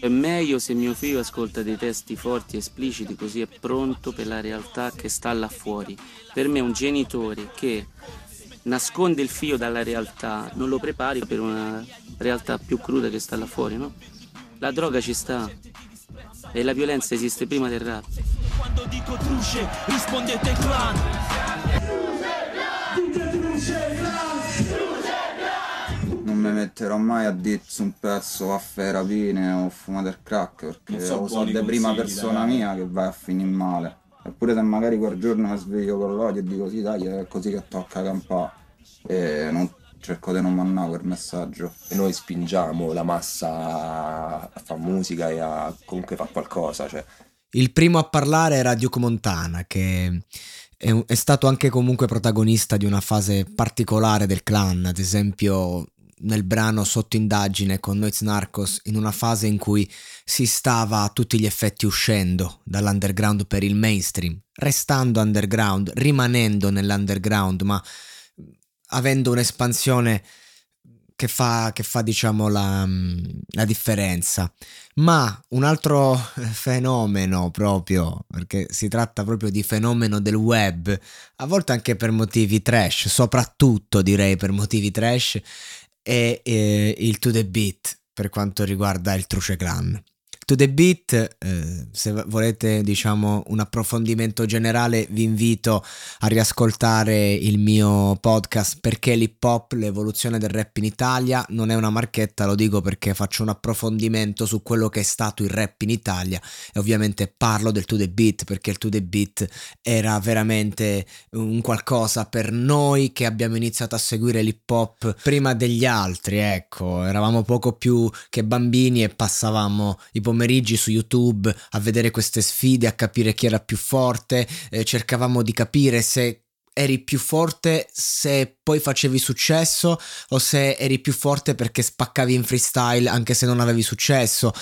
È meglio se mio figlio ascolta dei testi forti e espliciti così è pronto per la realtà che sta là fuori. Per me un genitore che nasconde il figlio dalla realtà non lo prepari per una realtà più cruda che sta là fuori, no? La droga ci sta e la violenza esiste prima del rap. Quando dico truce, rispondete clan. Mi metterò mai a dire un pezzo a fare rapine o fumare il crack perché so lo so di prima persona dai. mia che vai a finire male. Eppure se magari quel giorno mi sveglio con l'odio e dico sì dai è così che tocca campare e non, cerco di non mandare quel messaggio. E noi spingiamo la massa a fare musica e a comunque fare qualcosa. Cioè, Il primo a parlare era Duke Montana, che è stato anche comunque protagonista di una fase particolare del clan, ad esempio nel brano Sotto indagine con Noiz Narcos, in una fase in cui si stava a tutti gli effetti uscendo dall'underground per il mainstream, restando underground, rimanendo nell'underground, ma avendo un'espansione che fa, che fa diciamo la, la differenza. Ma un altro fenomeno proprio, perché si tratta proprio di fenomeno del web, a volte anche per motivi trash, soprattutto direi per motivi trash, è eh, il To The Beat per quanto riguarda il Truce Clan. To The Beat, eh, se volete diciamo un approfondimento generale vi invito a riascoltare il mio podcast perché l'hip hop, l'evoluzione del rap in Italia. Non è una marchetta, lo dico perché faccio un approfondimento su quello che è stato il rap in Italia e ovviamente parlo del To The Beat perché il To The Beat era veramente un qualcosa per noi che abbiamo iniziato a seguire l'hip hop prima degli altri, ecco, eravamo poco più che bambini e passavamo i pomeriggi su YouTube a vedere queste sfide, a capire chi era più forte, eh, cercavamo di capire se eri più forte se poi facevi successo o se eri più forte perché spaccavi in freestyle anche se non avevi successo.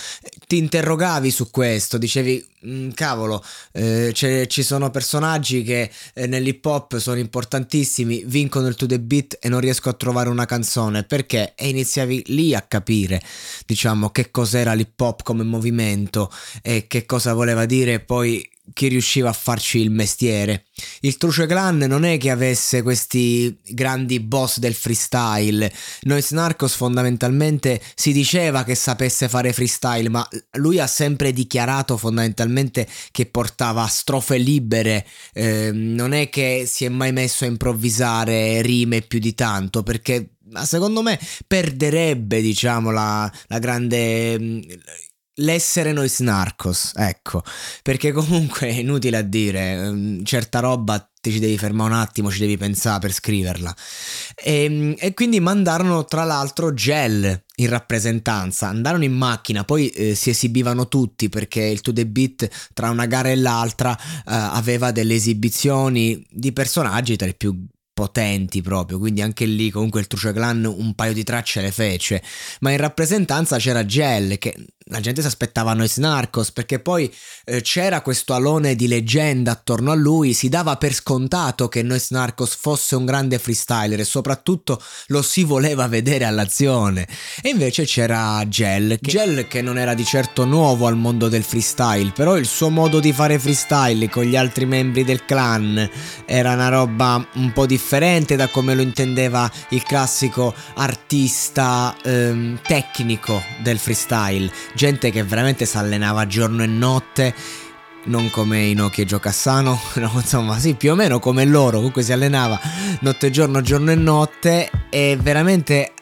Ti interrogavi su questo, dicevi "Mm, cavolo, eh, ci sono personaggi che eh, nell'hip hop sono importantissimi, vincono il to the beat e non riesco a trovare una canzone perché e iniziavi lì a capire, diciamo, che cos'era l'hip hop come movimento e che cosa voleva dire poi chi riusciva a farci il mestiere. Il Truce Clan non è che avesse questi grandi boss del freestyle. Noise Narcos fondamentalmente si diceva che sapesse fare freestyle, ma lui ha sempre dichiarato fondamentalmente che portava strofe libere. eh, non è che si è mai messo a improvvisare rime più di tanto, perché ma secondo me perderebbe, diciamo, la, la grande. L'essere Nois Narcos, ecco, perché comunque è inutile a dire, ehm, certa roba ti ci devi fermare un attimo, ci devi pensare per scriverla. E, e quindi mandarono tra l'altro Gel in rappresentanza, andarono in macchina, poi eh, si esibivano tutti perché il To The Beat tra una gara e l'altra eh, aveva delle esibizioni di personaggi tra i più potenti proprio, quindi anche lì comunque il Truce Clan un paio di tracce le fece, ma in rappresentanza c'era Gel che la gente si aspettava noi Snarcos perché poi eh, c'era questo alone di leggenda attorno a lui, si dava per scontato che noi Snarcos fosse un grande freestyler e soprattutto lo si voleva vedere all'azione. E invece c'era Gel, che, Gel che non era di certo nuovo al mondo del freestyle, però il suo modo di fare freestyle con gli altri membri del clan era una roba un po' differente da come lo intendeva il classico artista ehm, tecnico del freestyle gente che veramente si allenava giorno e notte non come Inoki e Giocassano, no, insomma sì, più o meno come loro, comunque si allenava notte e giorno, giorno e notte e veramente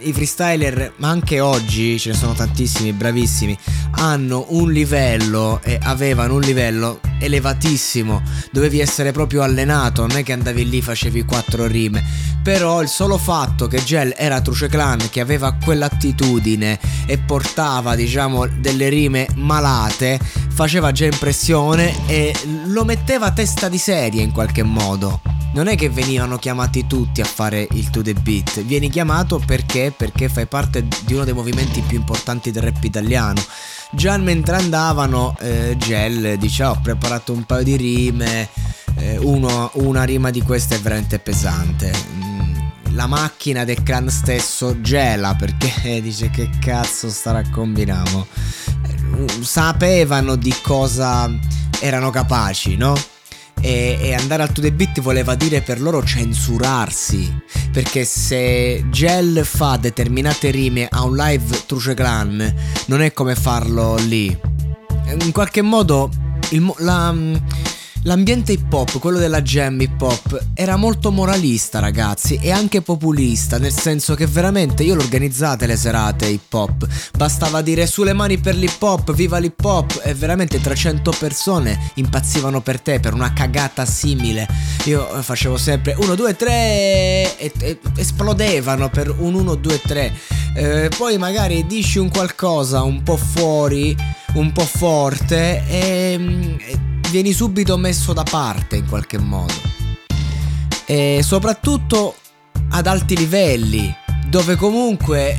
i freestyler, ma anche oggi ce ne sono tantissimi bravissimi, hanno un livello e avevano un livello elevatissimo, dovevi essere proprio allenato, non è che andavi lì facevi quattro rime, però il solo fatto che Gel era Truce Clan, che aveva quell'attitudine e portava diciamo delle rime malate, faceva già impressione e lo metteva a testa di serie in qualche modo non è che venivano chiamati tutti a fare il to the beat, vieni chiamato perché? Perché fai parte di uno dei movimenti più importanti del rap italiano. Già mentre andavano, eh, Gel dice: Ho preparato un paio di rime. Eh, uno, una rima di queste è veramente pesante. Mm, la macchina del clan stesso gela perché dice: Che cazzo starà a combinare? Eh, sapevano di cosa erano capaci, no? e, e, andare al to the beat voleva dire per loro censurarsi perché se Gel fa determinate rime a un live Truce Clan non è come farlo lì in qualche modo il, la L'ambiente hip hop, quello della jam hip hop, era molto moralista ragazzi e anche populista, nel senso che veramente io l'ho organizzate le serate hip hop, bastava dire sulle mani per l'hip hop, viva l'hip hop e veramente 300 persone impazzivano per te, per una cagata simile. Io facevo sempre 1, 2, 3 e, esplodevano per un 1, 2, 3. Eh, poi magari dici un qualcosa un po' fuori, un po' forte e, e vieni subito messo da parte in qualche modo. E soprattutto ad alti livelli, dove comunque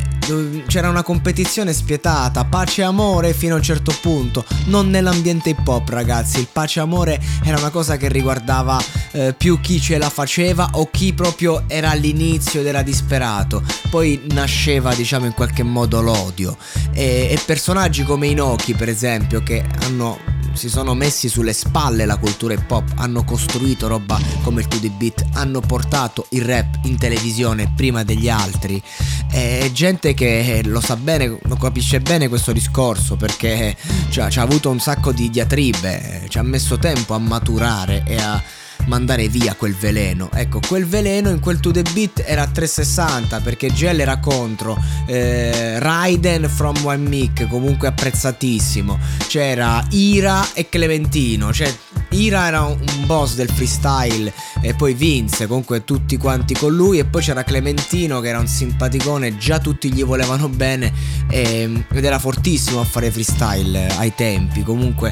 c'era una competizione spietata, pace e amore fino a un certo punto, non nell'ambiente hip hop ragazzi, il pace e amore era una cosa che riguardava eh, più chi ce la faceva o chi proprio era all'inizio ed era disperato, poi nasceva diciamo in qualche modo l'odio. E, e personaggi come Inoki per esempio che hanno si sono messi sulle spalle la cultura hip hop, hanno costruito roba come il 2D beat, hanno portato il rap in televisione prima degli altri. È gente che lo sa bene, lo capisce bene questo discorso perché ci ha avuto un sacco di diatribe, ci ha messo tempo a maturare e a mandare via quel veleno. Ecco, quel veleno in quel to the beat era a 360 perché Gel era contro eh, Raiden from One Mic, comunque apprezzatissimo. C'era Ira e Clementino, cioè Ira era un boss del freestyle e poi Vince, comunque tutti quanti con lui e poi c'era Clementino che era un simpaticone, già tutti gli volevano bene e, ed era fortissimo a fare freestyle ai tempi, comunque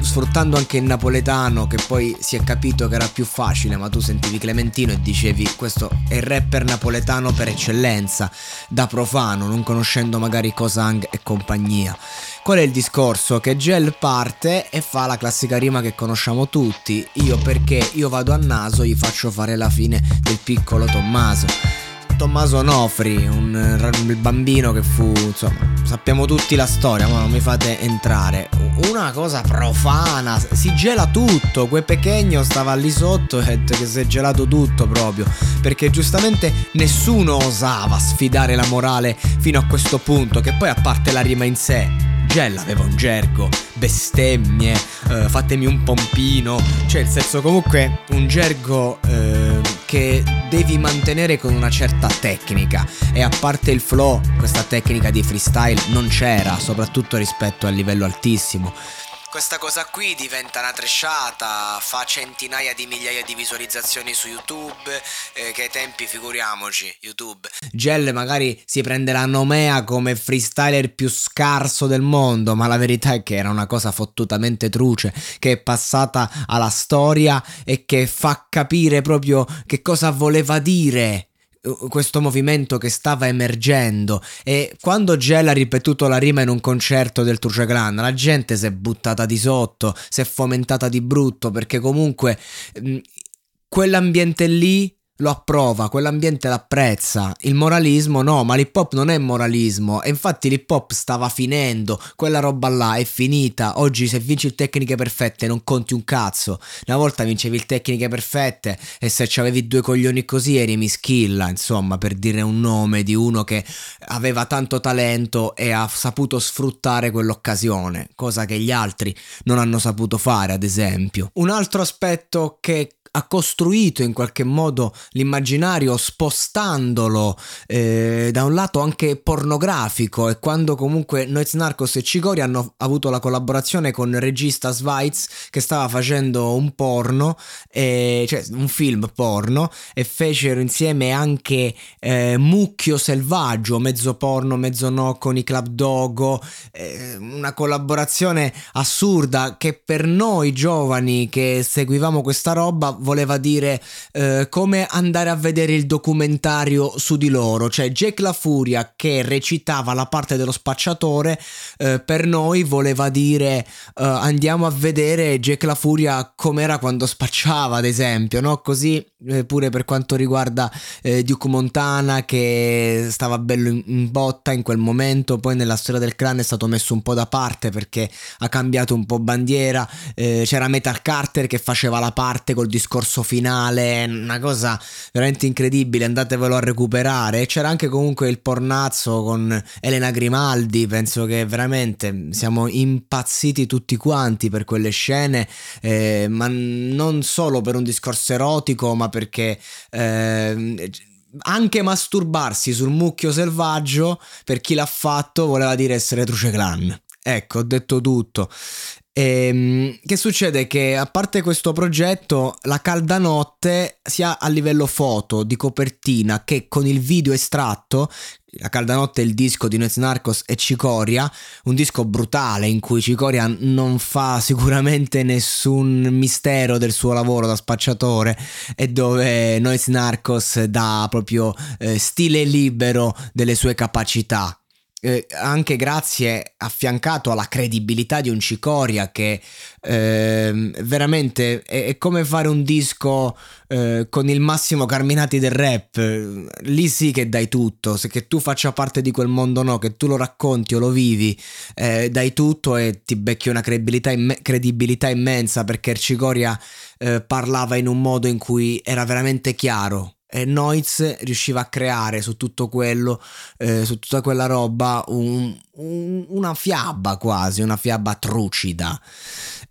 sfruttando anche il napoletano che poi si è capito che era più facile, ma tu sentivi Clementino e dicevi questo è il rapper napoletano per eccellenza, da profano, non conoscendo magari Cosang e compagnia. Qual è il discorso? Che Gel parte e fa la classica rima che conosciamo tutti, io perché io vado a naso gli faccio fare la fine del piccolo Tommaso. Tommaso Nofri, un, un bambino che fu, insomma, sappiamo tutti la storia, ma non mi fate entrare. Una cosa profana, si gela tutto, quel pechegno stava lì sotto e si è gelato tutto proprio, perché giustamente nessuno osava sfidare la morale fino a questo punto, che poi a parte la rima in sé, Gel aveva un gergo, bestemmie, eh, fatemi un pompino, cioè il senso comunque un gergo... Eh, che devi mantenere con una certa tecnica. E a parte il flow questa tecnica di freestyle non c'era soprattutto rispetto al livello altissimo questa cosa qui diventa una tresciata, fa centinaia di migliaia di visualizzazioni su YouTube, eh, che tempi figuriamoci, YouTube. Gel magari si prende la nomea come freestyler più scarso del mondo, ma la verità è che era una cosa fottutamente truce, che è passata alla storia e che fa capire proprio che cosa voleva dire questo movimento che stava emergendo. E quando Gel ha ripetuto la rima in un concerto del Truce Clan la gente si è buttata di sotto, si è fomentata di brutto perché comunque mh, mm, quell'ambiente lì lo approva, quell'ambiente l'apprezza. Il moralismo no, ma l'hip hop non è moralismo. E infatti l'hip hop stava finendo, quella roba là è finita. Oggi se vinci il tecniche perfette non conti un cazzo. Una volta vincevi il tecniche perfette e se avevi due coglioni così eri mischilla, insomma, per dire un nome di uno che aveva tanto talento e ha saputo sfruttare quell'occasione, cosa che gli altri non hanno saputo fare, ad esempio. Un altro aspetto che ha costruito in qualche modo l'immaginario spostandolo eh, da un lato anche pornografico e quando comunque Noiz Narcos e Cicori hanno avuto la collaborazione con il regista Svites che stava facendo un porno, eh, cioè un film porno e fecero insieme anche eh, Mucchio Selvaggio, mezzo porno, mezzo no con i Club Dogo, eh, una collaborazione assurda che per noi giovani che seguivamo questa roba voleva dire eh, come andare a vedere il documentario su di loro, cioè Jake La Furia che recitava la parte dello spacciatore, eh, per noi voleva dire eh, andiamo a vedere Jake La Furia com'era quando spacciava, ad esempio, no? Così eh, pure per quanto riguarda eh, Duke Montana che stava bello in, in botta in quel momento, poi nella storia del clan è stato messo un po' da parte perché ha cambiato un po' bandiera, eh, c'era Metal Carter che faceva la parte col discorso discorso finale, una cosa veramente incredibile, andatevelo a recuperare. C'era anche comunque il pornazzo con Elena Grimaldi, penso che veramente siamo impazziti tutti quanti per quelle scene, eh, ma non solo per un discorso erotico, ma perché... Eh, anche masturbarsi sul mucchio selvaggio per chi l'ha fatto voleva dire essere Truce Clan. Ecco, ho detto tutto. E, ehm, che succede? Che a parte questo progetto, la calda notte, sia a livello foto, di copertina, che con il video estratto, la calda notte è il disco di Noez Narcos e Cicoria, un disco brutale in cui Cicoria non fa sicuramente nessun mistero del suo lavoro da spacciatore e dove Noez Narcos dà proprio eh, stile libero delle sue capacità eh, anche grazie affiancato alla credibilità di un Cicoria che eh, veramente è, è, come fare un disco eh, con il massimo Carminati del rap. Lì sì che dai tutto. Se che tu faccia parte di quel mondo no che tu lo racconti o lo vivi eh, dai tutto e ti becchi una credibilità, imme- credibilità immensa perché Cicoria eh, parlava in un modo in cui era veramente chiaro e Noiz riusciva a creare su tutto quello, eh, su tutta quella roba, un, un, una fiaba quasi, una fiaba trucida.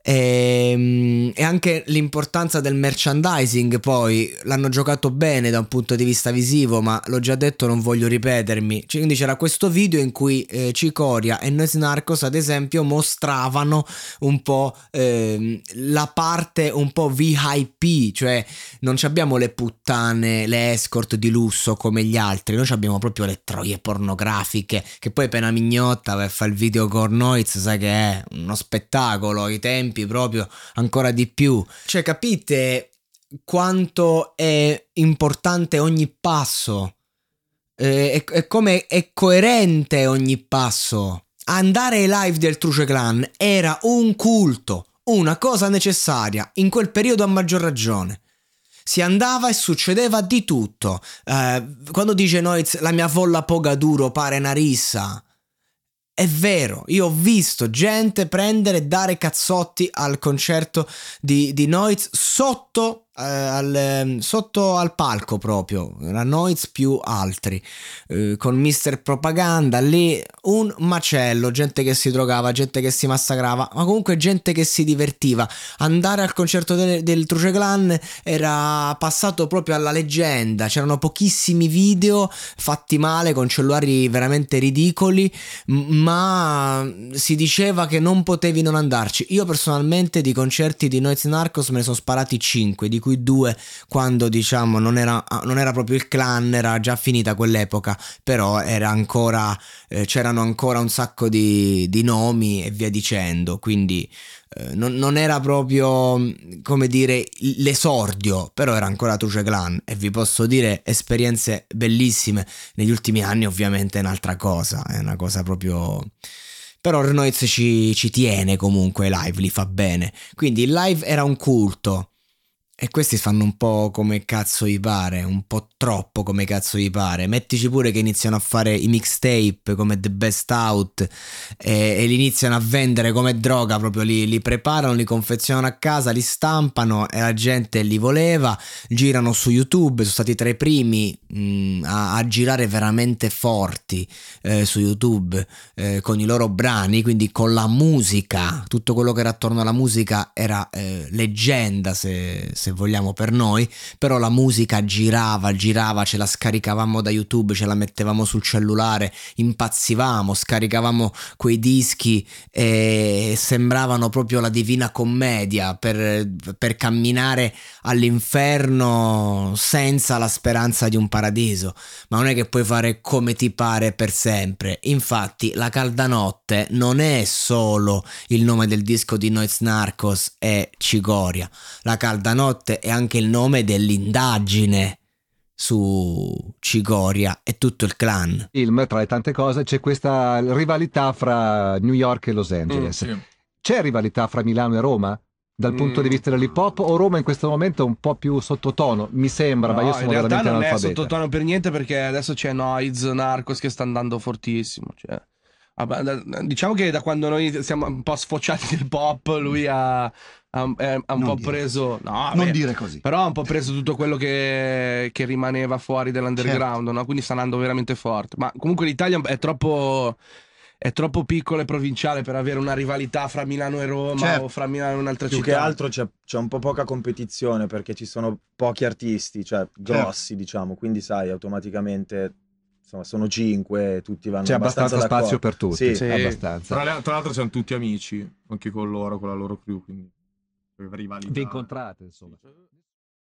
E, ehm, e, anche l'importanza del merchandising poi l'hanno giocato bene da un punto di vista visivo ma l'ho già detto non voglio ripetermi quindi c'era questo video in cui eh, Cicoria e Noise Narcos ad esempio mostravano un po' eh, la parte un po' VIP cioè non abbiamo le puttane le escort di lusso come gli altri noi abbiamo proprio le troie pornografiche che poi appena mignotta per fare il video con sai che è uno spettacolo ai tempi proprio ancora di più. Cioè, capite quanto è importante ogni passo e, e come è coerente ogni passo. Andare ai live del Truce Clan era un culto, una cosa necessaria, in quel periodo a maggior ragione. Si andava e succedeva di tutto. Eh, quando dice Noiz la mia folla poga duro pare una rissa, è vero, io ho visto gente prendere e dare cazzotti al concerto di, di Noiz sotto al, ehm, sotto al palco proprio, la Noiz più altri, eh, con Mister Propaganda lì, un macello, gente che si drogava, gente che si massacrava, ma comunque gente che si divertiva. Andare al concerto del, del Truce Clan era passato proprio alla leggenda, c'erano pochissimi video fatti male con cellulari veramente ridicoli, ma si diceva che non potevi non andarci. Io personalmente di concerti di Noiz Narcos me ne sono sparati 5, di cui due quando diciamo non era, non era proprio il clan, era già finita quell'epoca, però era ancora, eh, c'erano ancora un sacco di, di, nomi e via dicendo, quindi eh, non, non, era proprio come dire, l'esordio, però era ancora Truce Clan e vi posso dire esperienze bellissime. Negli ultimi anni ovviamente è un'altra cosa, è una cosa proprio... Però Renoiz ci, ci tiene comunque live, li fa bene. Quindi il live era un culto. E questi fanno un po' come cazzo gli pare, un po' troppo come cazzo gli pare. Mettici pure che iniziano a fare i mixtape come The Best Out e, e li iniziano a vendere come droga, proprio li, li, preparano, li confezionano a casa, li stampano e la gente li voleva. Girano su YouTube, sono stati tra i primi mh, mm, a, a, girare veramente forti eh, su YouTube eh, con i loro brani, quindi con la musica, tutto quello che era attorno alla musica era eh, leggenda se se vogliamo per noi, però la musica girava, girava, ce la scaricavamo da YouTube, ce la mettevamo sul cellulare, impazzivamo, scaricavamo quei dischi e sembravano proprio la divina commedia per, per camminare all'inferno senza la speranza di un paradiso, ma non è che puoi fare come ti pare per sempre. Infatti, la calda notte non è solo il nome del disco di Noiz Narcos e Cigoria. La calda notte notte è anche il nome dell'indagine su Cigoria e tutto il clan. Film, tra le tante cose, c'è questa rivalità fra New York e Los Angeles. Mm, sì. C'è rivalità fra Milano e Roma? Dal mm. punto di vista dell'hip hop o Roma in questo momento è un po' più sottotono? Mi sembra, no, ma io sono veramente analfabeta. non è sottotono per niente perché adesso c'è Noiz, Narcos che sta andando fortissimo. Cioè. Diciamo che da quando noi siamo un po' sfociati nel pop, lui ha, ha, ha un po' preso. No, non beh, dire così. Però ha un po' preso tutto quello che, che rimaneva fuori dall'underground, certo. no? quindi sta andando veramente forte. Ma comunque l'Italia è troppo. È troppo piccola e provinciale per avere una rivalità fra Milano e Roma certo. o fra Milano e un'altra Più città. Più che altro c'è, c'è, un po' poca competizione perché ci sono pochi artisti, cioè certo. grossi, certo. diciamo, quindi sai, automaticamente insomma, sono cinque, tutti vanno C'è abbastanza, abbastanza spazio per tutti. Sì, sì. abbastanza. Tra, tra, l'altro siamo tutti amici, anche con loro, con la loro crew, quindi rivalità. Vi incontrate, insomma.